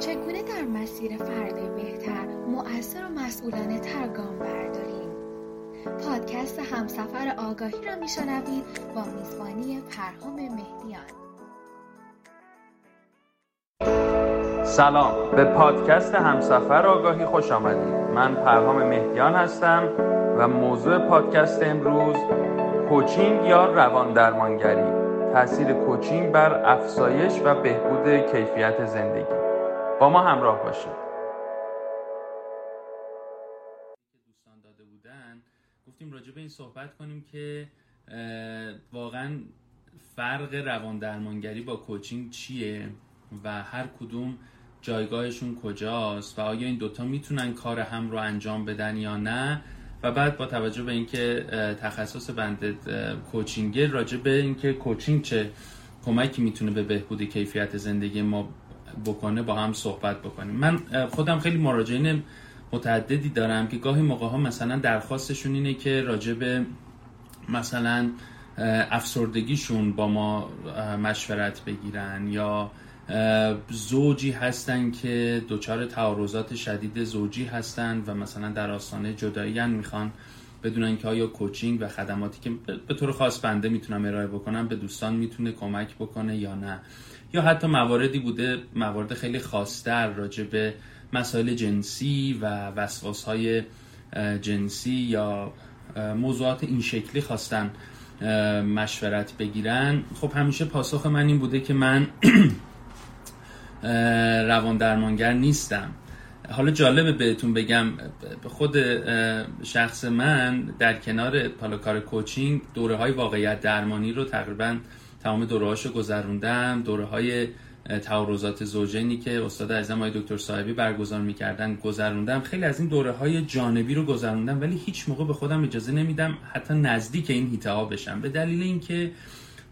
چگونه در مسیر فرد بهتر مؤثر و مسئولانه تر گام برداریم؟ پادکست همسفر آگاهی را میشنوید با میزبانی پرهام مهدیان. سلام به پادکست همسفر آگاهی خوش آمدید. من پرهام مهدیان هستم و موضوع پادکست امروز کوچینگ یا روان درمانگری؟ تاثیر کوچینگ بر افزایش و بهبود کیفیت زندگی. با ما همراه باشید. دوستان داده بودن گفتیم راجع به این صحبت کنیم که واقعا فرق روان درمانگری با کوچینگ چیه و هر کدوم جایگاهشون کجاست و آیا این دوتا می‌تونن کار هم رو انجام بدن یا نه؟ و بعد با توجه به اینکه تخصص بنده کوچینگ راجع به اینکه کوچینگ چه کمکی می‌تونه به بهبود کیفیت زندگی ما بکنه با هم صحبت بکنیم. من خودم خیلی مراجعین متعددی دارم که گاهی موقع ها مثلا درخواستشون اینه که به مثلا افسردگیشون با ما مشورت بگیرن یا زوجی هستن که دچار تعارضات شدید زوجی هستن و مثلا در آستانه جدایی می‌خوان بدونن که آیا کوچینگ و خدماتی که به طور خاص بنده می‌تونم ارائه بکنم به دوستان می‌تونه کمک بکنه یا نه. یا حتی مواردی بوده موارد خیلی خاصتر راجع به مسائل جنسی و وسواس های جنسی یا موضوعات این شکلی خواستن مشورت بگیرن. خب همیشه پاسخ من این بوده که من روان درمانگر نیستم. حالا جالبه بهتون بگم خود شخص من در کنار پالاکار کوچینگ دوره های واقعیت درمانی رو تقریبا تمام دوره هاشو گذروندم. دوره های تعارضات زوجینی که استاد های دکتر صاحبی برگزار می‌کردن گذروندم. خیلی از این دوره های جانبی رو گذروندم ولی هیچ موقع به خودم اجازه نمیدم حتی نزدیک این هیته ها بشم. به دلیل اینکه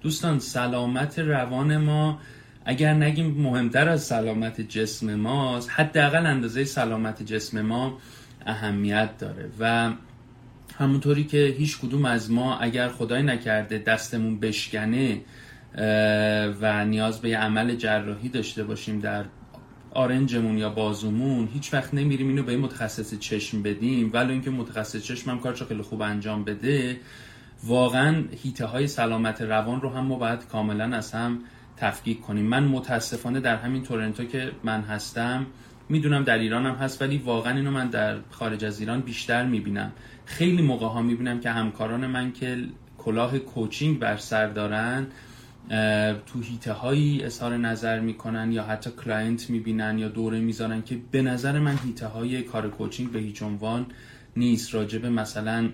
دوستان سلامت روان ما اگر نگیم مهمتر از سلامت جسم ماست حداقل اندازه سلامت جسم ما اهمیت داره. و همونطوری که هیچ کدوم از ما اگر خدای نکرده دستمون بشکنه و نیاز به عمل جراحی داشته باشیم در آرنجمون یا بازومون هیچ وقت نمیریم اینو به این متخصص چشم بدیم. ولی اینکه متخصص چشم هم کارش خیلی خوب انجام بده. واقعا هیته های سلامت روان رو هم ما باید کاملا از هم تفکیک کنیم. من متاسفانه در همین تورنتو که من هستم می‌دونم در ایران هم هست ولی واقعا اینو من در خارج از ایران بیشتر می‌بینم. خیلی موقع ها می‌بینم که همکاران من که کلاه coaching بر سر دارن تو حیطه هایی اظهار نظر می‌کنن یا حتی client می‌بینن یا دوره می‌ذارن که به نظر من حیطه های کار coaching به هیچ عنوان نیست. راجب مثلا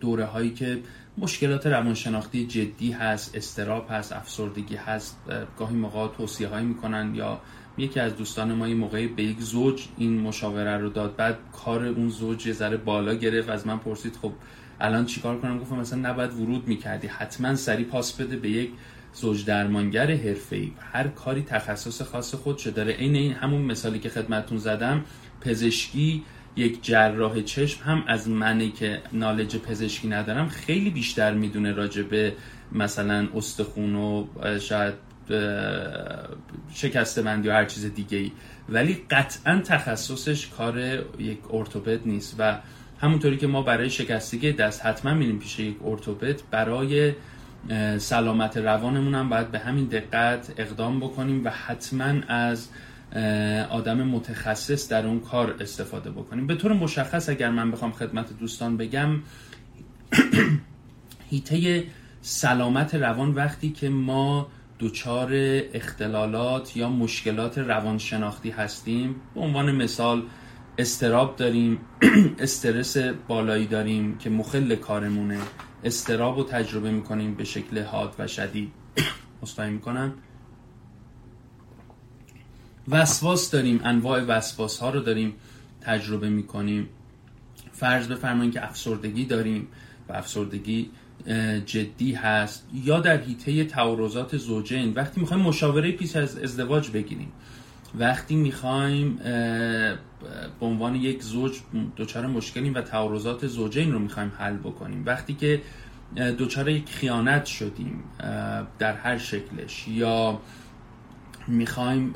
دوره هایی که مشکلات روانشناختی جدی هست استراب هست افسردگی هست گاهی موقع توصیه هایی می‌کنن یا یکی از دوستان ما یه موقعی به یک زوج این مشاوره رو داد. بعد کار اون زوج یه ذره بالا گرفت. از من پرسید خب الان چیکار کنم؟ گفتم مثلا نباید ورود می‌کردی. حتما سری پاس بده به یک زوج درمانگر حرفه‌ای. هر کاری تخصص خاص خودشه داره. عین این همون مثالی که خدمتتون زدم پزشکی یک جراح چشم هم از منی که نالج پزشکی ندارم خیلی بیشتر می‌دونه راجع به مثلا استخون و شاید شکسته بندی و هر چیز دیگه ای ولی قطعا تخصصش کار یک ارتوپد نیست و همونطوری که ما برای شکستگی دست حتما میریم پیش یک ارتوپد برای سلامت روانمون هم باید به همین دقت اقدام بکنیم و حتما از آدم متخصص در اون کار استفاده بکنیم. به طور مشخص اگر من بخوام خدمت دوستان بگم هیته سلامت روان وقتی که ما دچار اختلالات یا مشکلات روانشناختی هستیم. به عنوان مثال استراب داریم استرس بالایی داریم که مخل کارمونه. استراب رو تجربه می‌کنیم به شکل حاد و شدید. مستعی می‌کنم وسواس داریم انواع وسواس ها رو داریم تجربه می‌کنیم. فرض بفرمایید که افسردگی داریم و افسردگی جدی هست یا در حیطه تعارضات زوجین. وقتی می‌خوایم مشاوره پیش از ازدواج بگیریم وقتی می‌خوایم به عنوان یک زوج دچار مشکلیم و تعارضات زوجین رو می‌خوایم حل بکنیم. وقتی که دچار یک خیانت شدیم در هر شکلش یا می‌خوایم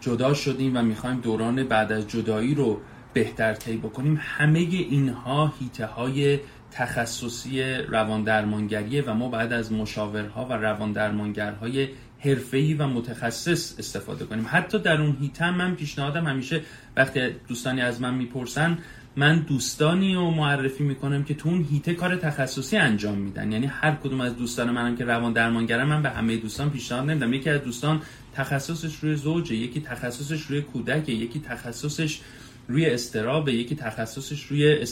جدا شدیم و می‌خوایم دوران بعد از جدایی رو بهتر طی بکنیم همه اینها هیته های تخصصی روان درمانگریه و ما بعد از مشاورها و روان درمانگرهای حرفه‌ای و متخصص استفاده کنیم. حتی در اون هیته من پیشنهادم همیشه وقتی دوستانی از من می‌پرسن من دوستانی رو معرفی می‌کنم که تو اون هیته کار تخصصی انجام میدن. یعنی هر کدوم از دوستان منم که روان درمانگرم من به همه دوستان پیشنهاد نمیدم. یکی از دوستان تخصصش روی زوجه یکی تخصصش روی کودک یکی تخصصش روی استراب یکی تخصصش روی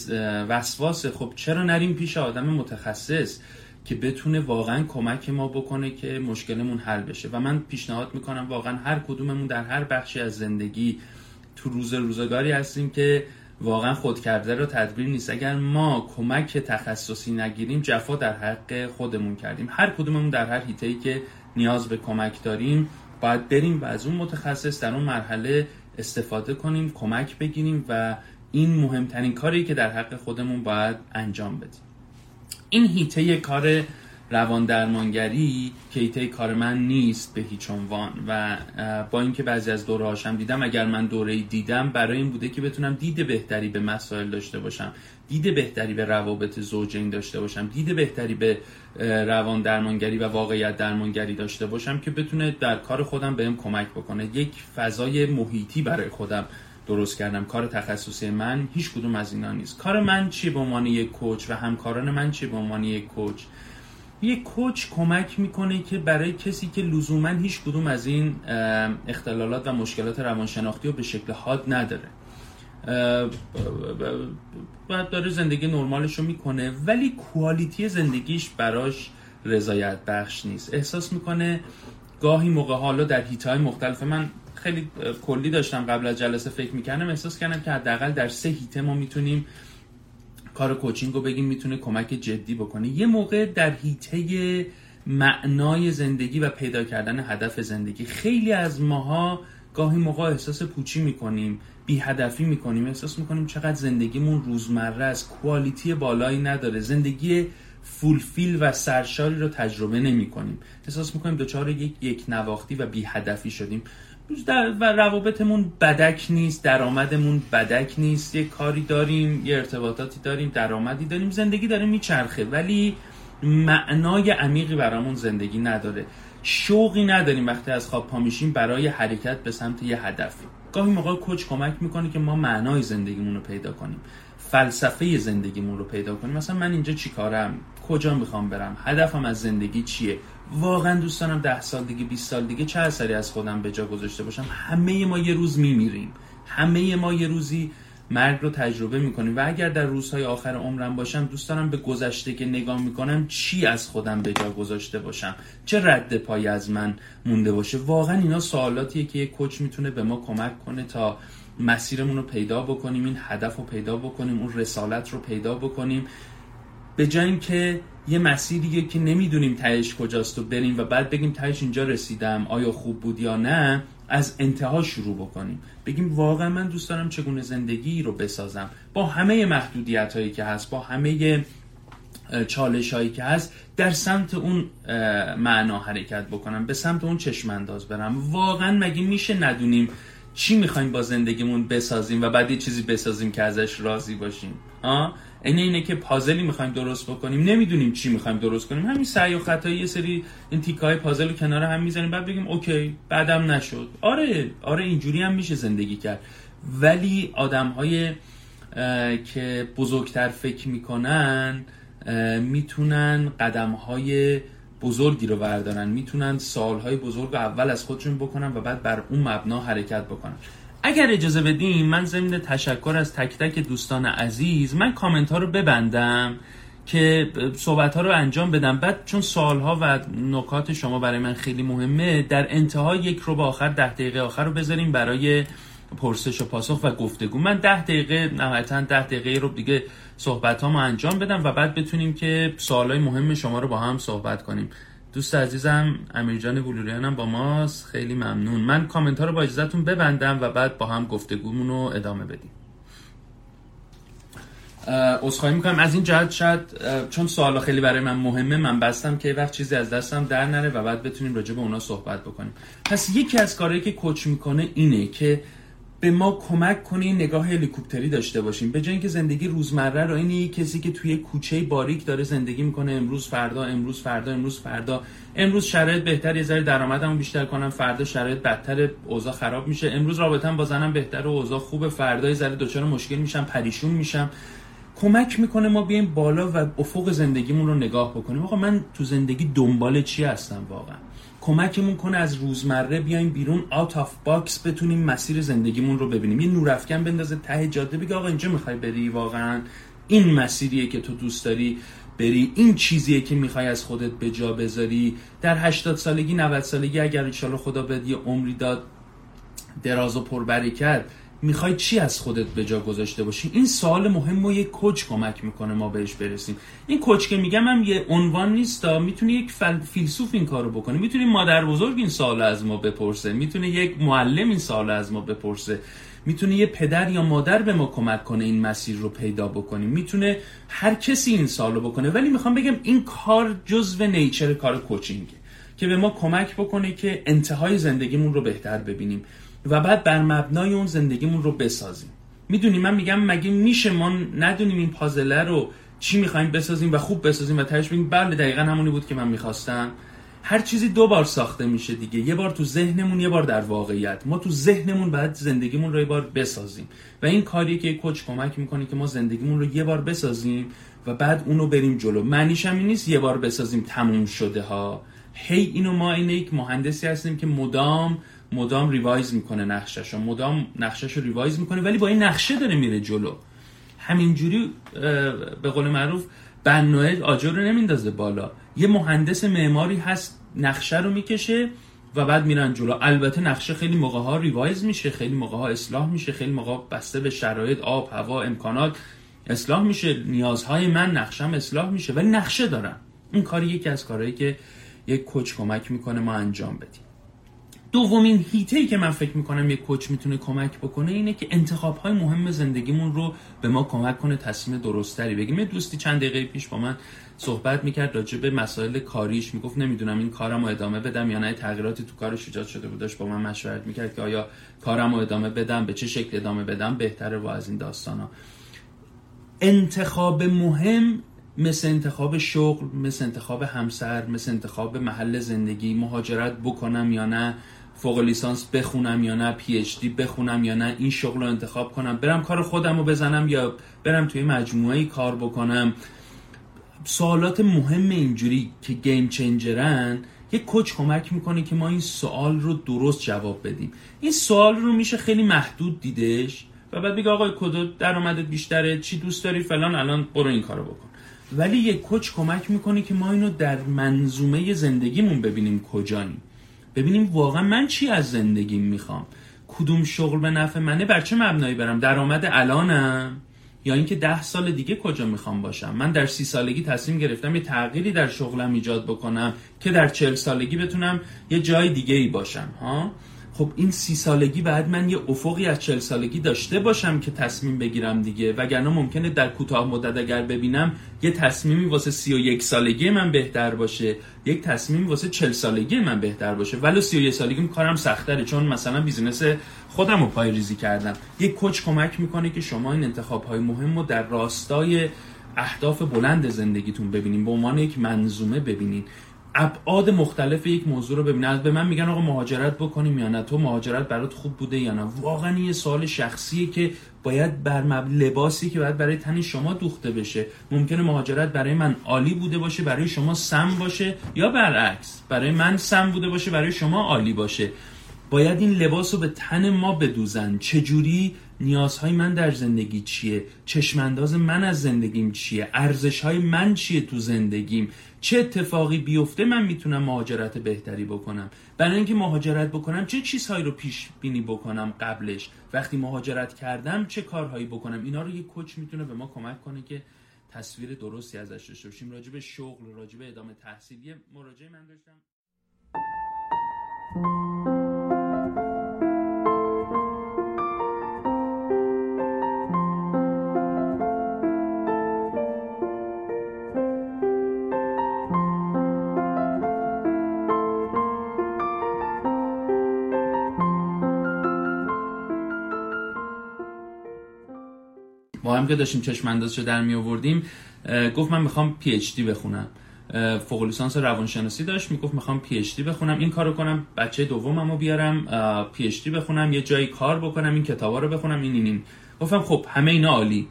وسواس. خب چرا نریم پیش آدم متخصص که بتونه واقعا کمک ما بکنه که مشکلمون حل بشه؟ و من پیشنهاد می‌کنم واقعا هر کدوممون در هر بخشی از زندگی تو روز روزگاری هستیم که واقعا خود کرده رو تدبیر نیست. اگر ما کمک تخصصی نگیریم جفا در حق خودمون کردیم. هر کدوممون در هر ای که نیاز به کمک داریم باید بریم و از اون متخصص در اون مرحله استفاده کنیم کمک بگیریم و این مهمترین کاری که در حق خودمون باید انجام بدیم. این هیته کار روان درمانگری که هیته کار من نیست به هیچ عنوان و با اینکه بعضی از دوره هاشم دیدم اگر من دوره دیدم برای این بوده که بتونم دید بهتری به مسائل داشته باشم. دید بهتری به روابط زوجین داشته باشم دید بهتری به روان درمانگری و واقعیت درمانگری داشته باشم که بتونه در کار خودم بهم کمک بکنه. یک فضای محیطی برای خودم درست کردم. کار تخصصی من هیچ کدوم از اینا نیست. کار من چیه به عنوان یک کوچ و همکاران من چیه به عنوان یک کوچ؟ یک کوچ کمک می‌کنه که برای کسی که لزوما هیچ کدوم از این اختلالات و مشکلات روانشناختی رو به شکل حاد نداره. و داره زندگی نرمالش رو می‌کنه ولی کوالیتی زندگیش براش رضایت بخش نیست. احساس می‌کنه گاهی موقع حالا در هیتای مختلف من خیلی کلی داشتم قبل از جلسه فکر می‌کردم احساس کردم که حداقل در سه هیته ما می‌تونیم کار کوچینگ رو بگیم می‌تونه کمک جدی بکنه. یه موقع در هیته معنای زندگی و پیدا کردن هدف زندگی خیلی از ماها گاهی موقع احساس پوچی می‌کنیم. بی هدفی می‌کنیم. احساس می‌کنیم چقدر زندگیمون روزمره از کوالیتی بالایی نداره. زندگی فولفیل و سرشاری رو تجربه نمی کنیم احساس می‌کنیم دچار یک یک نواختی و بی هدفی شدیم در و روابطمون بدک نیست. درآمدمون بدک نیست. یه کاری داریم یه ارتباطاتی داریم درآمدی داریم. زندگی داره میچرخه. ولی معنای عمیقی برامون زندگی نداره. شوقی نداریم وقتی از خواب پا میشیم برای حرکت به سمت یه هدفی گاهی موقع کوچ کمک می‌کنه که ما معنای زندگیمون رو پیدا کنیم. فلسفه زندگیمون رو پیدا کنیم. مثلا من اینجا چیکارم کجا می‌خوام برم؟ هدفم از زندگی چیه؟ واقعا دوست دارم ده سال دیگه 20 سال دیگه چه اثری از خودم به جا گذاشته باشم؟ همه ما یه روز میمیریم. همه ما یه روزی مرگ رو تجربه می‌کنیم و اگر در روزهای آخر عمرم باشم دوست دارم به گذشته که نگاه می‌کنم چی از خودم به جا گذاشته باشم؟ چه رد پای از من مونده باشه؟ واقعا اینا سوالاتیه که یک کوچ می‌تونه به ما کمک کنه تا مسیرمون رو پیدا بکنیم این هدف رو پیدا بکنیم اون رسالت رو پیدا بکنیم. به جای اینکه یه مسیریه که نمی‌دونیم تهش کجاست و بریم و بعد بگیم تهش اینجا رسیدم آیا خوب بود یا نه از انتها شروع بکنیم. بگیم واقعا من دوست دارم چگونه زندگی رو بسازم. با همه محدودیت هایی که هست با همه چالش هایی که هست در سمت اون معنا حرکت بکنم به سمت اون چشم انداز برم. واقعا مگه میشه ندونیم چی می‌خوایم با زندگیمون بسازیم و بعد یه چیزی بسازیم که ازش راضی باشیم؟ آه؟ اینه اینه که پازلی می‌خوایم درست بکنیم نمی‌دونیم چی می‌خوایم درست کنیم. همین سعی و خطایی یه سری این تیکای پازل رو کنار هم می‌زنیم بعد بگیم اوکی بعدم نشد. آره آره اینجوری هم میشه زندگی کرد. ولی آدم های که بزرگتر فکر می‌کنن می‌تونن قدم های بزرگی رو بردارن می‌تونن سالهای بزرگ اول از خودشون بکنن و بعد بر اون مبنا حرکت بکنن. اگر اجازه بدیم من ضمن تشکر از تک تک دوستان عزیز من کامنت ها رو ببندم که صحبت ها رو انجام بدم. بعد چون سوال ها و نکات شما برای من خیلی مهمه در انتها یک رو به آخر ده دقیقه آخر رو بذاریم برای پرسش و پاسخ و گفتگو. من ده دقیقه نهایتا ده دقیقه رو دیگه صحبت ها انجام بدم و بعد بتونیم که سوال های مهم شما رو با هم صحبت کنیم. دوست عزیزم امیرجان بلوریان هم با ماست. خیلی ممنون. من کامنت ها رو با اجازتون ببندم و بعد با هم گفتگومون رو ادامه بدیم. عذرخواهی می‌کنم. از این جهت شاید چون سوالا خیلی برای من مهمه من بستم که وقت چیزی از دستم در نره و بعد بتونیم راجع به اونا صحبت بکنیم. پس یکی از کارهایی که کوچ می‌کنه اینه که به ما کمک کنه نگاه هلیکوپتری داشته باشیم. به جای اینکه زندگی روزمره رو این کسی که توی کوچه باریک داره زندگی می‌کنه. امروز فردا امروز فردا امروز فردا. امروز شرایط بهتر یه ذره درآمدمو بیشتر کنم. فردا شرایط بدتر اوضاع خراب میشه. امروز رابطم با زنم بهتر و اوضاع خوبه. فردا یه ذره دچار مشکل میشم پریشون میشم. کمک می‌کنه ما بیایم بالا و افق زندگیمون رو نگاه بکنیم. آقا من تو زندگی دنبال چی هستم واقعا؟ کمکمون کنه از روزمره بیایم بیرون out of box بتونیم مسیر زندگیمون رو ببینیم. یه نورافکن بندازه ته جاده بگه آقا اینجا می‌خوای بری واقعا؟ این مسیریه که تو دوست داری بری. این چیزیه که می‌خوای از خودت به جا بذاری. در 80 سالگی 90 سالگی اگر ان خدا یه عمری داد دراز و پربرکت می‌خوای چی از خودت به جا گذاشته باشی؟ این سوال مهم و یک coach کمک می‌کنه ما بهش برسیم. این کوچ که میگم هم یه عنوان نیست می‌تونه یک فیلسوف این کارو بکنه. می‌تونه مادر بزرگ این سوال از ما بپرسه. می‌تونه یک معلم این سوال از ما بپرسه. می‌تونه یه پدر یا مادر به ما کمک کنه این مسیر رو پیدا بکنیم. می‌تونه هر کسی این سالو بکنه. ولی می‌خوام بگم این کار جزو نیچر کار کوچینگه که به ما کمک بکنه که انتهای زندگیمون رو بهتر ببینیم. و بعد بر مبنای اون زندگیمون رو بسازیم. می‌دونی من میگم مگه میشه ما ندونیم این پازله رو چی می‌خوایم بسازیم و خوب بسازیم و تهش بگیم بله دقیقا همونی بود که من می‌خواستم. هر چیزی دو بار ساخته میشه دیگه. یه بار تو ذهنمون یه بار در واقعیت. ما تو ذهنمون باید زندگیمون رو یه بار بسازیم. و این کاریه که کوچ کمک می‌کنه که ما زندگیمون رو یه بار بسازیم و بعد اونو بریم جلو. معنیش هم نیست یه بار بسازیم تموم شده ها. هی اینو ما اینه یک مهندسی هستیم که مدام مدام revise می‌کنه نقشش و مدام نقشش رو revise می‌کنه ولی با این نقشه داره میره جلو. همینجوری به قول معروف بنای آجر رو نمیندازه بالا. یه مهندس معماری هست نقشه رو می‌کشه و بعد میرن جلو. البته نقشه خیلی موقع ها revise میشه خیلی موقع ها اصلاح میشه خیلی موقع بسته به شرایط آب هوا امکانات اصلاح میشه. نیازهای من نقشم اصلاح میشه ولی نقشه دارم. این کاری یکی از کارهایی که یک کوچ کمک می‌کنه ما انجام بدیم. دومین هیته که من فکر می‌کنم یک کوچ می‌تونه کمک بکنه اینه که انتخاب های مهم زندگیمون رو به ما کمک کنه تصمیم درستری بگیم یه دوستی چند دقیقه پیش با من صحبت می‌کرد راجع به مسائل کاریش. می‌گفت نمی‌دونم این کارم رو ادامه بدم یا نه. تغییراتی تو کارش ایجاد شده بودش با من مشورت می‌کرد که آیا کارم رو ادامه بدم به چه شکل ادامه بدم؟ بهتره و از این داستان انتخاب مهم مثل انتخاب شغل مثل انتخاب همسر مثل انتخاب محل زندگی مهاجرت بکنم یا نه. فوق لیسانس بخونم یا نه پی اچ دی بخونم یا نه این شغل رو انتخاب کنم. برم کار خودم رو بزنم یا برم توی مجموعه کار بکنم. سوالات مهم اینجوری که گیم چنجرن یک کوچ کمک می‌کنه که ما این سوال رو درست جواب بدیم. این سوال رو میشه خیلی محدود دیدش و بعد بگه آقای کدو درآمدت بیشتره چی دوست داری فلان الان برو این کارو بکن. ولی یک کوچ کمک می‌کنه که ما اینو در منظومه زندگیمون ببینیم کجاییم. ببینیم واقعا من چی از زندگیم می‌خوام؟ کدوم شغل به نفع منه؟ بر چه مبنایی برم؟ درآمد الانم؟ یا اینکه ده سال دیگه کجا می‌خوام باشم؟ من در سی سالگی تصمیم گرفتم یه تغییری در شغلم ایجاد بکنم که در چل سالگی بتونم یه جای دیگه ای باشم ها؟ خب این سی سالگی بعد من یه افقی از چل سالگی داشته باشم که تصمیم بگیرم دیگه. وگرنه ممکنه در کوتاه مدت اگر ببینم یه تصمیمی واسه سی و یک سالگی من بهتر باشه. یک تصمیمی واسه چل سالگی من بهتر باشه. ولی سی و یک سالگی کارم سختره چون مثلا business خودم رو پایه ریزی کردم. یک کوچ کمک می‌کنه که شما این انتخاب های مهم رو در راستای اهداف بلند زندگیتون ببینین. به عنوان یک منظومه ببینین. ابعاد مختلف یک موضوع رو ببینن به من میگن آقا مهاجرت بکنیم یا نه؟ تو مهاجرت برات خوب بوده یا نه؟ واقعا یه سوال شخصیه که باید بر لباسی که باید برای تن شما دوخته بشه. ممکنه مهاجرت برای من عالی بوده باشه برای شما سم باشه یا برعکس برای من سم بوده باشه برای شما عالی باشه. باید این لباس رو به تن ما بدوزن. چجوری؟ نیازهای من در زندگی چیه؟ چشمانداز من از زندگیم چیه؟ ارزش های من چیه تو زندگیم؟ چه اتفاقی بیفته من می‌تونم مهاجرت بهتری بکنم؟ برای اینکه مهاجرت بکنم چه چیزهایی رو پیش بینی بکنم قبلش؟ وقتی مهاجرت کردم چه کارهایی بکنم؟ اینا رو یه کوچ می‌تونه به ما کمک کنه که تصویر درستی ازش داشته باشیم. راجع به شغل راجع به ادامه تحصیل یه مراجعه من داشتم. که داشتیم چشم اندازشو در می آوردیم گفت من می‌خوام PhD بخونم. فوق لیسانس روانشناسی داشت می‌گفت می‌خوام PhD بخونم. این کارو کنم بچه دوممو بیارم PhD بخونم یه جایی کار بکنم این کتابا رو بخونم این این این. گفتم خب همه اینا عالی.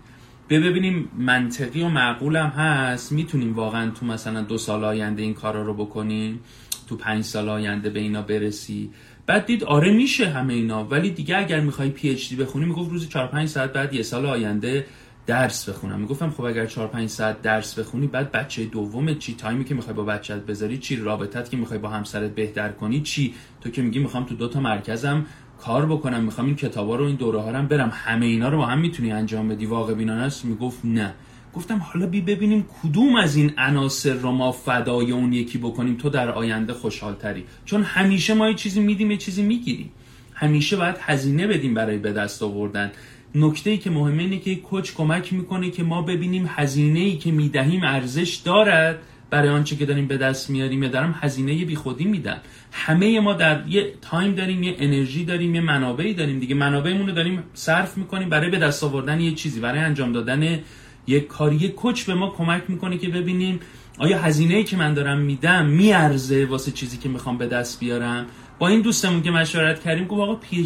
ببینیم منطقی و معقولم هست. می‌تونیم واقعا تو مثلا دو سال آینده این کارا رو بکنیم؟ تو پنج سال آینده به اینا برسی؟ بعد دید آره میشه همه اینا ولی دیگه اگر می‌خوای PhD بخونی می‌گفت روزی 4 5 ساعت بعد یه سال آینده درس بخونم. می‌گفتم خب اگر 4 5 ساعت درس بخونی بعد بچه دوم چی تایمی که می‌خوای با بچت بذاری چی رابطت که می‌خوای با همسرت بهتر کنی چی؟ تو که میگی می‌خوام تو دو تا مرکزم کار بکنم می‌خوام این کتابا رو این دوره ها رو برم. همه اینا رو با هم می‌تونی انجام بدی. واقع بینانه است می‌گفت نه. گفتم حالا بی ببینیم کدوم از این عناصر رو ما فدای اون یکی بکنیم. تو در آینده خوشحال تری چون همیشه ما یه چیزی میدیم یه چیزی می‌گیریم. همیشه باید هزینه بدیم برای به دست آوردن. نکته ای که مهمه اینه که کوچ کمک می‌کنه که ما ببینیم هزینه ای که می‌دهیم ارزش دارد برای آنچه که داریم به دست میاریم یا دارم هزینه بی خودی میدم. همه ما در یه تایم داریم یه انرژی داریم یه منابعی داریم دیگه. منابعمون رو داریم صرف می‌کنیم برای به دست آوردن یه چیزی برای انجام دادن یه کاری. یه کوچ به ما کمک می‌کنه که ببینیم آیا هزینه ای که من دارم میدم میارزه واسه چیزی که می‌خوام به دست بیارم؟ با این دوستمون که مشورت کردیم گفت آقا PhD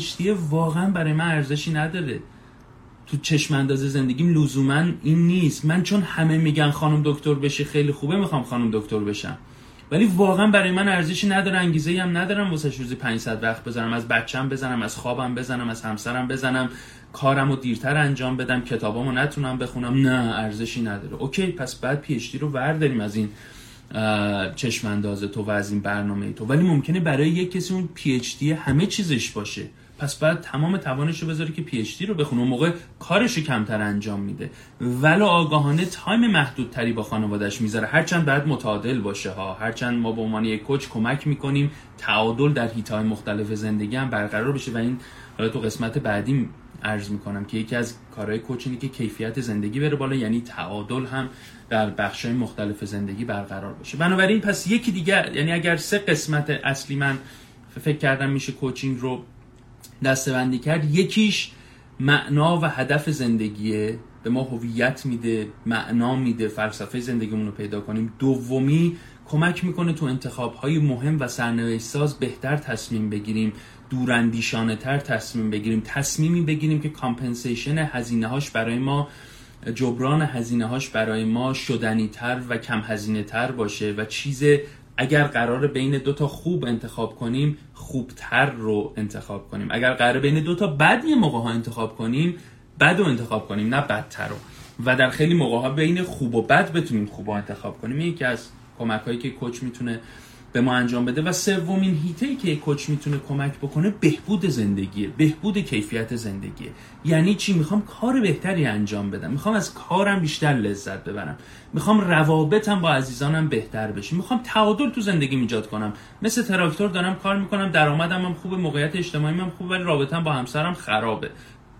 واقعا برای من ارزشی نداره. تو چشم انداز زندگیم لزوما این نیست. من چون همه میگن خانم دکتر بشه خیلی خوبه می‌خوام خانم دکتر بشم. ولی واقعا برای من ارزشی نداره انگیزه هم ندارم واسه روزی 500 وقت بزنم از بچم بزنم از خوابم بزنم از همسرم بزنم کارم رو دیرتر انجام بدم کتابامو نتونم بخونم. نه ارزشی نداره. okay پس بعد PhD رو ورداریم از این چشم انداز تو و از این برنامه تو. ولی ممکنه برای یک کسی اون PhD همه چیزش باشه. پس بعد تمام توانش رو بذاره که PhD رو بخونه. اون موقع کارش رو کمتر انجام میده. ولو آگاهانه time محدودتری با خانوادش می‌ذاره. هرچند بعد متعادل باشه ها. هرچند ما به عنوان یک کوچ کمک می‌کنیم تعادل در حیطه های مختلف زندگی هم برقرار بشه و این تو قسمت بعدی عرض می‌کنم که یکی از کارهای کوچ اینه که کیفیت زندگی بره بالا یعنی تعادل هم در بخشهای مختلف زندگی برقرار باشه. بنابراین پس یکی دیگر یعنی اگر سه قسمت اصلی من فکر کردم میشه کوچینگ رو دسته بندی کرد یکیش معنا و هدف زندگیه. به ما هویت میده معنا میده فلسفه زندگیمون رو پیدا کنیم. دومی کمک می‌کنه تو انتخاب های مهم و سرنوشت ساز بهتر تصمیم بگیریم. دوراندیشانه تر تصمیم بگیریم. تصمیمی بگیریم که compensation هزینه هاش برای ما جبران هزینه هاش برای ما شدنی تر و کم هزینه تر باشه و چیز اگر قرار بین دو تا خوب انتخاب کنیم خوبتر رو انتخاب کنیم. اگر قرار بین دو تا بد یه موقع ها انتخاب کنیم بد رو انتخاب کنیم نه بدتر رو. و در خیلی موقع ها بین خوب و بد بتونیم خوب رو انتخاب کنیم. یکی از کمک هایی که کوچ می‌تونه به ما انجام بده. و سومین هیته ای که کوچ می‌تونه کمک بکنه بهبود زندگیه بهبود کیفیت زندگیه. یعنی چی؟ می‌خوام کار بهتری انجام بدم. می‌خوام از کارم بیشتر لذت ببرم. می‌خوام روابطم با عزیزانم بهتر بشه. می‌خوام تعادل تو زندگی ایجاد کنم. مثل تراکتور دارم کار می‌کنم درآمدم هم خوبه موقعیت اجتماعی هم خوبه ولی رابطم با همسرم خرابه.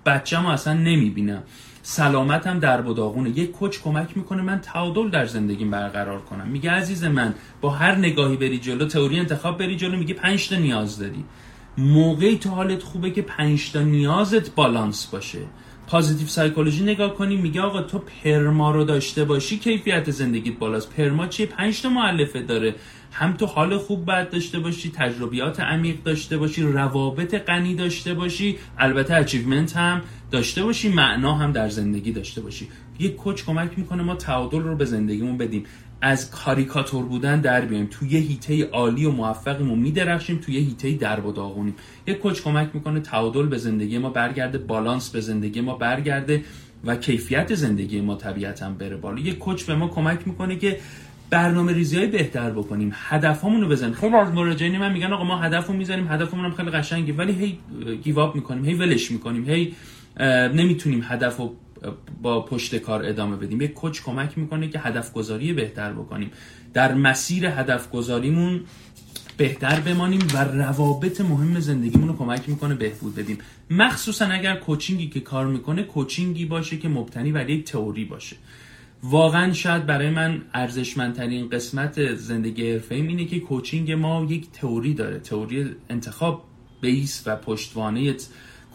بچه‌مو اصلا نمی‌بینم. سلامتم در بداغونه یک کوچ کمک می‌کنه من تعادل در زندگیم برقرار کنم. میگه عزیز من با هر نگاهی بری جلو تئوری انتخاب بری جلو میگه پنج تا نیاز داری. موقعی تو حالت خوبه که پنج تا نیازت بالانس باشه. positive psychology نگاه کنیم میگه آقا تو PERMA رو داشته باشی کیفیت زندگیت بالاست. PERMA چیه؟ پنج تا مؤلفه داره. هم تو حال خوب باید داشته باشی تجربیات عمیق داشته باشی روابط غنی داشته باشی البته achievement هم. داشته باشی معنا هم در زندگی داشته باشی. یک کوچ کمک می‌کنه ما تعادل رو به زندگیمون بدیم. از کاریکاتور بودن در بیایم. توی یه حیطه عالی و موفقیمون میدرخشیم توی یه حیطه درب و داغونیم. یک کوچ کمک می‌کنه تعادل به زندگی ما برگرده بالانس به زندگی ما برگرده و کیفیت زندگی ما طبیعتا بره بالا. یک کوچ به ما کمک می‌کنه که برنامه ریزی های بهتر بکنیم. هدفمون رو بزنیم. خیلی از مراجعین من میگن آقا ما هدفمون می‌زنیم هدفمون هم خیلی قشنگه ولی هی گیواب می‌کنیم هی ولش می‌کنیم هی نمی‌تونیم هدف رو با پشت کار ادامه بدیم. یک کوچ کمک می‌کنه که هدف گذاری بهتر بکنیم. در مسیر هدف گذاریمون بهتر بمانیم و روابط مهم زندگیمون رو کمک می‌کنه بهبود بدیم. مخصوصا اگر کوچینگی که کار می‌کنه کوچینگی باشه که مبتنی بر یک تئوری باشه. واقعا شاید برای من ارزشمندترین قسمت زندگی حرفه اینه که کوچینگ ما یک تئوری داره. تئوری انتخاب بیس و پشتوانه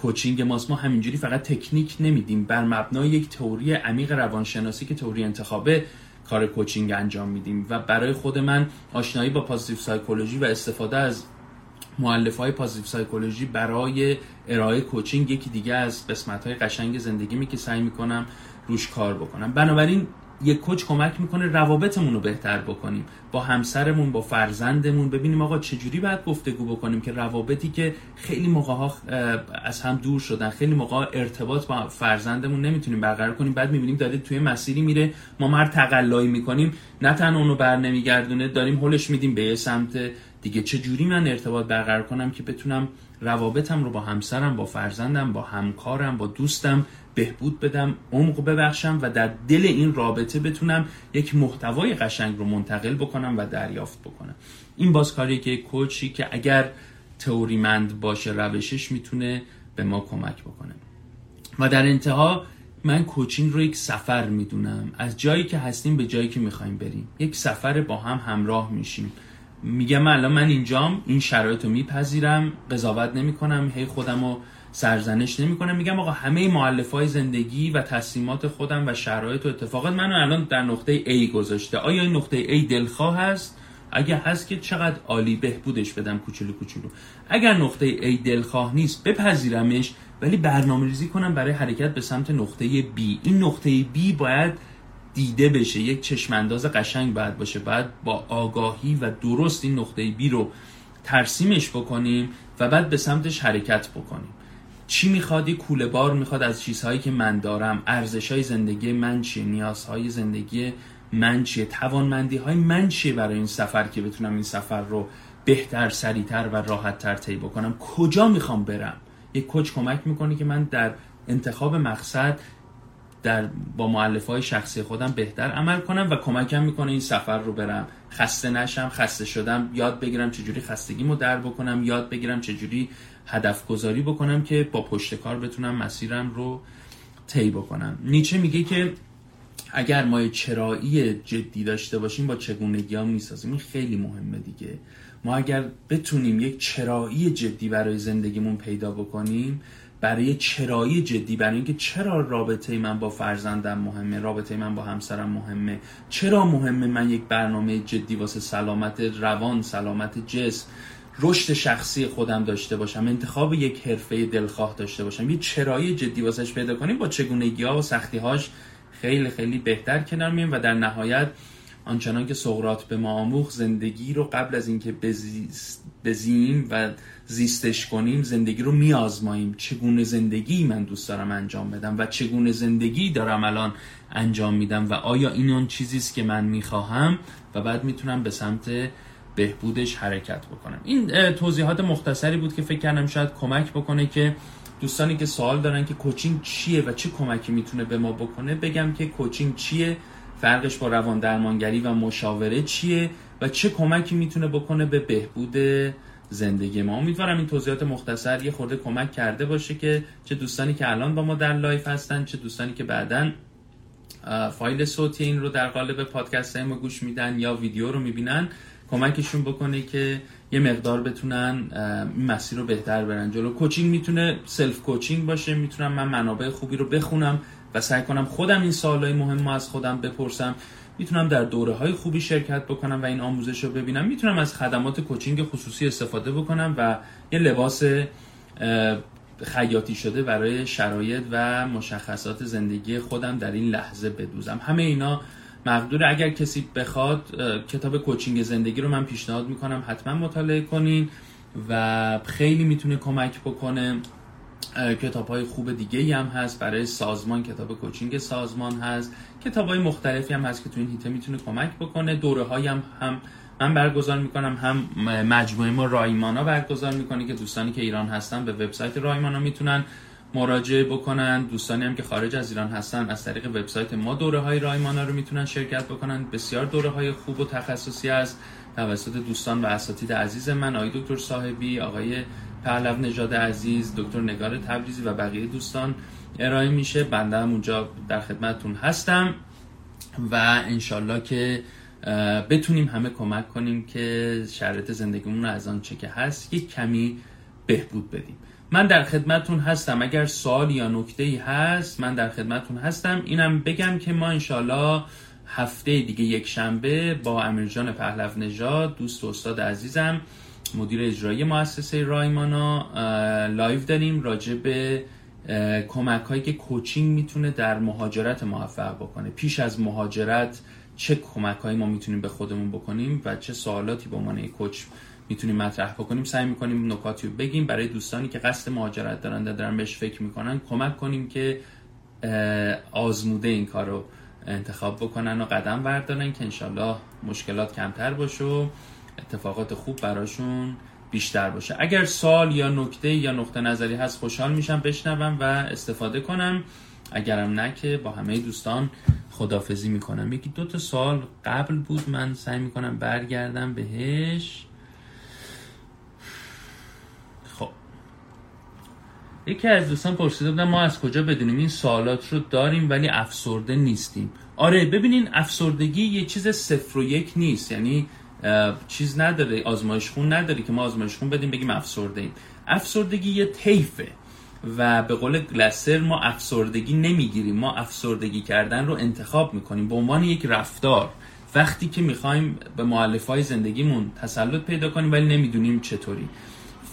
کوچینگ ماست ما همینجوری فقط تکنیک نمیدیم. بر مبنای یک تئوری عمیق روانشناسی که تئوری انتخابه کار کوچینگ انجام میدیم. و برای خود من آشنایی با positive psychology و استفاده از مؤلفه های positive psychology برای ارائه کوچینگ یکی دیگه از قسمت های قشنگ زندگیمه که سعی می‌کنم روش کار بکنم. بنابراین یک کوچ کمک می‌کنه روابطمون رو بهتر بکنیم. با همسرمون با فرزندمون. ببینیم آقا چجوری باید گفتگو بکنیم که روابطی که خیلی موقع از هم دور شدن خیلی موقع ارتباط با فرزندمون نمی‌تونیم برقرار کنیم. بعد می‌بینیم داره توی مسیری میره. ما مر تقلایی می‌کنیم. نه تنها اونو بر نمیگردونه داریم هلش میدیم به سمت. دیگه چجوری من ارتباط برقرار کنم که بتونم روابطم رو با همسرم با فرزندم با همکارم با دوستم بهبود بدم عمق ببخشم و در دل این رابطه بتونم یک محتوای قشنگ رو منتقل بکنم و دریافت بکنم. این باز کاریه که کوچی که اگر تئوریمند باشه روشش می‌تونه به ما کمک بکنه. و در انتها من کوچینگ رو یک سفر می‌دونم. از جایی که هستیم به جایی که می‌خوایم بریم. یک سفر با هم همراه میشیم. میگم الان من اینجام این شرایط رو میپذیرم قضاوت نمی‌کنم. هی خودم رو سرزنش نمی‌کنم میگم آقا همه معلف های زندگی و تصمیمات خودم و شرایط و اتفاقات منو الان در نقطه A گذاشته. آیا این نقطه A دلخواه هست؟ اگه هست که چقدر عالی بهبودش بدم کوچولو کوچولو. اگر نقطه A دلخواه نیست بپذیرمش ولی برنامه ریزی کنم برای حرکت به سمت نقطه B. این نقطه B باید دیده بشه. یک چشمانداز قشنگ باید باشه. باید با آگاهی و درست این نقطه بی رو ترسیمش بکنیم و بعد به سمتش حرکت بکنیم. چی می‌خواد؟ یه کوله بار می‌خواد از چیزهایی که من دارم. ارزش های زندگی من چیه؟ نیازهای زندگی من چیه؟ توانمندی های من چیه برای این سفر که بتونم این سفر رو بهتر سریعتر و راحتتر طی بکنم؟ کجا می‌خوام برم؟ یک کوچ کمک می‌کنه که من در انتخاب مقصد در با معلف های شخصی خودم بهتر عمل کنم و کمکم می‌کنه این سفر رو برم. خسته نشم خسته شدم. یاد بگیرم چجوری خستگیمو در بکنم. یاد بگیرم چجوری هدف گذاری بکنم که با پشت کار بتونم مسیرم رو طی بکنم. نیچه میگه که اگر ما چرایی جدی داشته باشیم با چگونگی ها می‌سازیم. این خیلی مهمه دیگه. ما اگر بتونیم یک چرایی جدی برای زندگیمون پیدا بکنیم برای چرایی جدی برای اینکه چرا رابطه من با فرزندم مهمه رابطه من با همسرم مهمه چرا مهمه من یک برنامه جدی واسه سلامت روان سلامت جسم رشد شخصی خودم داشته باشم انتخاب یک حرفه دلخواه داشته باشم. یه چرایی جدی واسش پیدا کنیم با چگونگی ها و سختی هاش خیلی خیلی بهتر کنار مییم و در نهایت آنچنان که سقرات به ما آموخ زندگی رو قبل از اینکه بزیم و زیستش کنیم زندگی رو میآزماییم. چگونه زندگی من دوست دارم انجام بدم و چگونه زندگی دارم الان انجام میدم و آیا این اون چیزی است که من می‌خواهم و بعد می‌تونم به سمت بهبودش حرکت بکنم. این توضیحات مختصری بود که فکر کردم شاید کمک بکنه که دوستانی که سوال دارن که کوچینگ چیه و چه کمکی می‌تونه به ما بکنه بگم که کوچینگ چیه فرقش با روان درمانگری و مشاوره چیه و چه کمکی می‌تونه بکنه به بهبود زندگی ما. امیدوارم این توضیحات مختصر یه خورده کمک کرده باشه که چه دوستانی که الان با ما در live هستن چه دوستانی که بعدا فایل صوتی این رو در قالب پادکست ما گوش میدن یا ویدیو رو می‌بینن. کمکشون بکنه که یه مقدار بتونن این مسیر رو بهتر برن. جلو کوچینگ می‌تونه self coaching باشه می‌تونم من منابع خوبی رو بخونم و سعی کنم خودم این سوالای مهم رو از خودم بپرسم. می‌تونم در دوره های خوبی شرکت بکنم و این آموزش رو ببینم. می‌تونم از خدمات کوچینگ خصوصی استفاده بکنم و یه لباس خیاطی شده برای شرایط و مشخصات زندگی خودم در این لحظه بدوزم. همه اینا مقدور اگر کسی بخواد کتاب کوچینگ زندگی رو من پیشنهاد می‌کنم حتما مطالعه کنین و خیلی می‌تونه کمک بکنه. کتاب های خوب دیگه هم هست. برای سازمان کتاب کوچینگ سازمان هست. کتاب های مختلفی هم هست که تو این هیته می‌تونه کمک بکنه. دوره های هم, هم من برگزار می‌کنم. هم مجموعه ما رایمانا برگزار می‌کنه که دوستانی که ایران هستن به وبسایت رایمانا می‌تونن. مراجعه بکنن. دوستانی هم که خارج از ایران هستن از طریق وبسایت ما دوره های رایمانا رو می‌تونن شرکت بکنن. بسیار دوره های خوب و تخصصی است. توسط دوستان و اساتید عزیز من آقای دکتر صاحبی آقای پهلو نژاد عزیز دکتر نگار تبریزی و بقیه دوستان. ارائه میشه. بنده هم اونجا در خدمتتون هستم و انشالله که بتونیم همه کمک کنیم که شرایط زندگیمون رو از آن چه که هست یک کمی بهبود بدیم. من در خدمتون هستم. اگر سوال یا نکته ای هست من در خدمتون هستم. اینم بگم که ما انشالله هفته دیگه یک شنبه با امیرجان پهلو نژاد دوست و استاد عزیزم مدیر اجرایی مؤسسه رایمانا live داریم راجع به کمک هایی که کوچینگ می‌تونه در مهاجرت موفق بکنه. پیش از مهاجرت چه کمک هایی ما می‌تونیم به خودمون بکنیم و چه سوالاتی به عنوان کوچ می‌تونیم مطرح بکنیم سعی می‌کنیم نکاتی رو بگیم. برای دوستانی که قصد مهاجرت دارن دارن بهش فکر می‌کنن کمک کنیم که آزموده این کار رو انتخاب بکنن و قدم بردارن که انشالله مشکلات کمتر باشه و اتفاقات خوب براشون بیشتر باشه. اگر سال یا نکته یا نقطه نظری هست خوشحال میشم بشنوم و استفاده کنم. اگرم نه که با همه دوستان خدافزی می‌کنم. یکی دو تا سال قبل بود من سعی می‌کنم برگردم بهش خب یکی از دوستان پرسیده بودن ما از کجا بدونیم؟ این سوالات رو داریم ولی افسرده نیستیم. آره ببینین افسردگی یه چیز صفر و یک نیست. یعنی چیز نداره آزمایش خون نداره که ما آزمایش خون بدیم بگیم افسرده ایم. افسردگی یه طیفه و به قول گلسر ما افسردگی نمی‌گیریم. ما افسردگی کردن رو انتخاب می‌کنیم به عنوان یک رفتار. وقتی که می‌خوایم به مؤلفه های زندگیمون تسلط پیدا کنیم ولی نمی‌دونیم چطوری.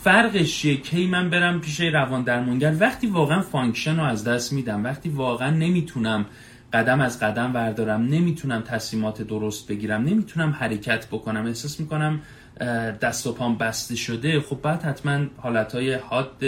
فرقش چیه کی من برم پیش روان درمانگر. وقتی واقعا function رو از دست میدم وقتی واقعا نمی‌تونم قدم از قدم بردارم نمی‌تونم تصمیمات درست بگیرم نمی‌تونم حرکت بکنم. احساس می‌کنم دست و پام بسته شده. خب بعد حتما حالتهای حاد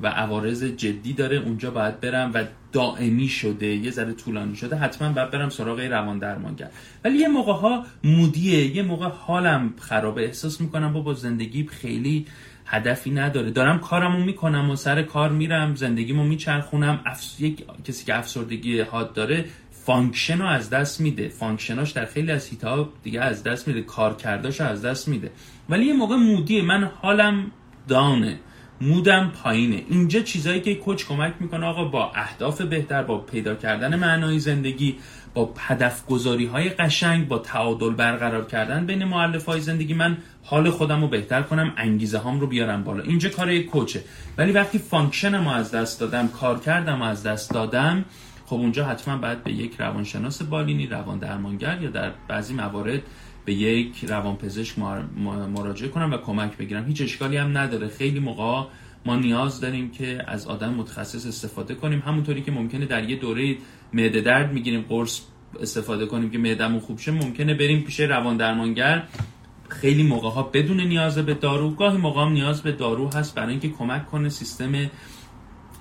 و عوارض جدی داره. اونجا باید برم و دائمی شده یه ذره طولانی شده. حتما باید برم سراغ روان درمانگر. ولی یه موقع ها mood یه یه موقع حالم خرابه. احساس می‌کنم با زندگی خیلی هدفی نداره. دارم کارمو می‌کنم و سر کار میرم زندگیمو میچرخونم. افس... یک کسی که افسردگی حاد داره function رو از دست میده. function اش در خیلی از حیطه ها دیگه از دست میده. کارکرداش از دست میده. ولی یه موقع mood یه. من حالم down ه mood م پایینه. اینجا چیزایی که coach کمک می‌کنه آقا با اهداف بهتر با پیدا کردن معنای زندگی با هدف گذاری های قشنگ با تعادل برقرار کردن بین مؤلفه های زندگی من حال خودم رو بهتر کنم انگیزه هام رو بیارم بالا. اینجا کار coach ه. ولی وقتی function م رو از دست دادم کارکردم از دست دادم خب اونجا حتما باید به یک روانشناس بالینی روان درمانگر یا در بعضی موارد به یک روانپزشک مراجعه کنم و کمک بگیرم. هیچ اشکالی هم نداره. خیلی موقع ما نیاز داریم که از آدم متخصص استفاده کنیم. همونطوری که ممکنه در یه دوره معده درد می‌گیریم قرص استفاده کنیم که معدهمون خوب شه ممکنه بریم پیش روان درمانگر. خیلی موقع ها بدون نیاز به دارو گاهی موقع هم نیاز به دارو هست برای اینکه کمک کنه سیستم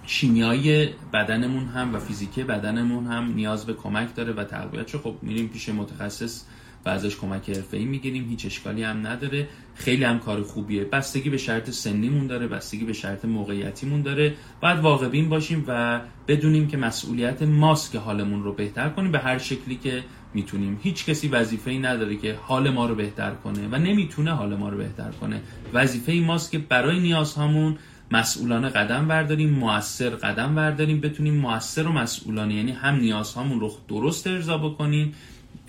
شیمیایی بدنمون هم و فیزیکی بدنمون هم نیاز به کمک داره و تقویتش خب میریم پیش متخصص و ازش کمک حرفه‌ای می‌گیریم. هیچ اشکالی هم نداره. خیلی هم کار خوبیه. بستگی به شرط سنیمون داره بستگی به شرط موقعیتیمون داره. باید واقع بین باشیم و بدونیم که مسئولیت ماست حالمون رو بهتر کنیم به هر شکلی که می‌تونیم. هیچ کسی وظیفه ای نداره که حال ما رو بهتر کنه و نمی‌تونه حال ما رو بهتر کنه. وظیفه ماست که برای نیازهامون مسئولانه قدم برداریم موثر قدم برداریم بتونیم موثر و مسئولانه یعنی هم نیازهامون رو درست ارضا بکنیم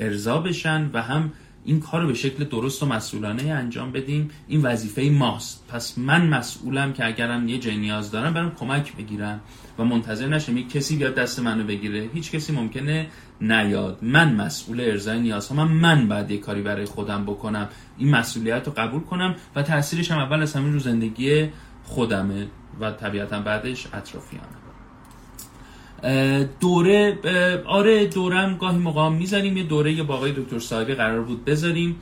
ارضا بشن و هم این کار رو به شکل درست و مسئولانه انجام بدیم. این وظیفه ماست. پس من مسئولم که اگرم یه جای نیاز دارم برم کمک بگیرم و منتظر نشم یک کسی بیاد دست منو بگیره. هیچ کسی ممکنه نیاد. من مسئول ارزای نیاز من من بعد یه کاری برای خودم بکنم. این مسئولیت رو قبول کنم و تاثیرش هم اول از همین رو زندگی خودمه و طبیعتا بعدش اطرافیانم. دوره آره دورم گاهی موقع می‌زنیم یه دوره یه دکتر صاحبی قرار بود بذاریم.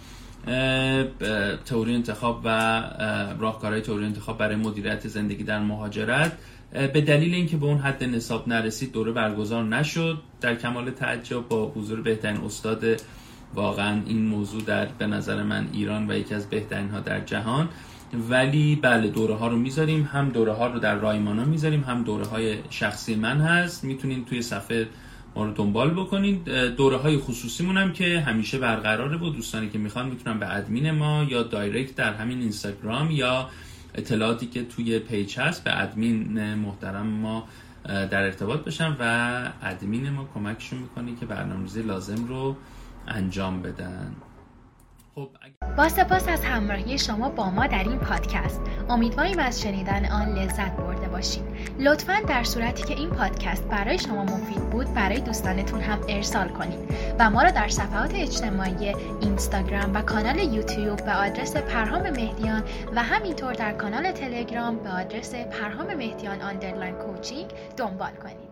تئوری انتخاب و راهکارهای تئوری انتخاب برای مدیریت زندگی در مهاجرت. به دلیل اینکه به اون حد نصاب نرسید دوره برگزار نشد. در کمال تعجب با حضور بهترین استاد واقعا این موضوع در به نظر من ایران و یکی از بهترین ها در جهان. ولی بله دوره ها رو می‌ذاریم. هم دوره ها رو در رایمانا می‌ذاریم هم دوره های شخصی من هست. می‌تونین توی صفحه ما رو دنبال بکنید. دوره های خصوصی مونم که همیشه برقراره بود دوستانی که می‌خوان می‌تونن به ادمین ما یا direct در همین اینستاگرام یا اطلاعاتی که توی page هست به ادمین محترم ما در ارتباط بشن و ادمین ما کمکشون می‌کنه که برنامه‌ریزی لازم رو انجام بدن. خب با سپاس از همراهی شما با ما در این پادکست. امیدواریم از شنیدن آن لذت برده باشید. لطفا در صورتی که این پادکست برای شما مفید بود برای دوستانتون هم ارسال کنید و ما را در صفحات اجتماعی اینستاگرام و کانال یوتیوب به آدرس پرهام مهدیان و همینطور در کانال تلگرام به آدرس پرهام مهدیان underline coaching دنبال کنید.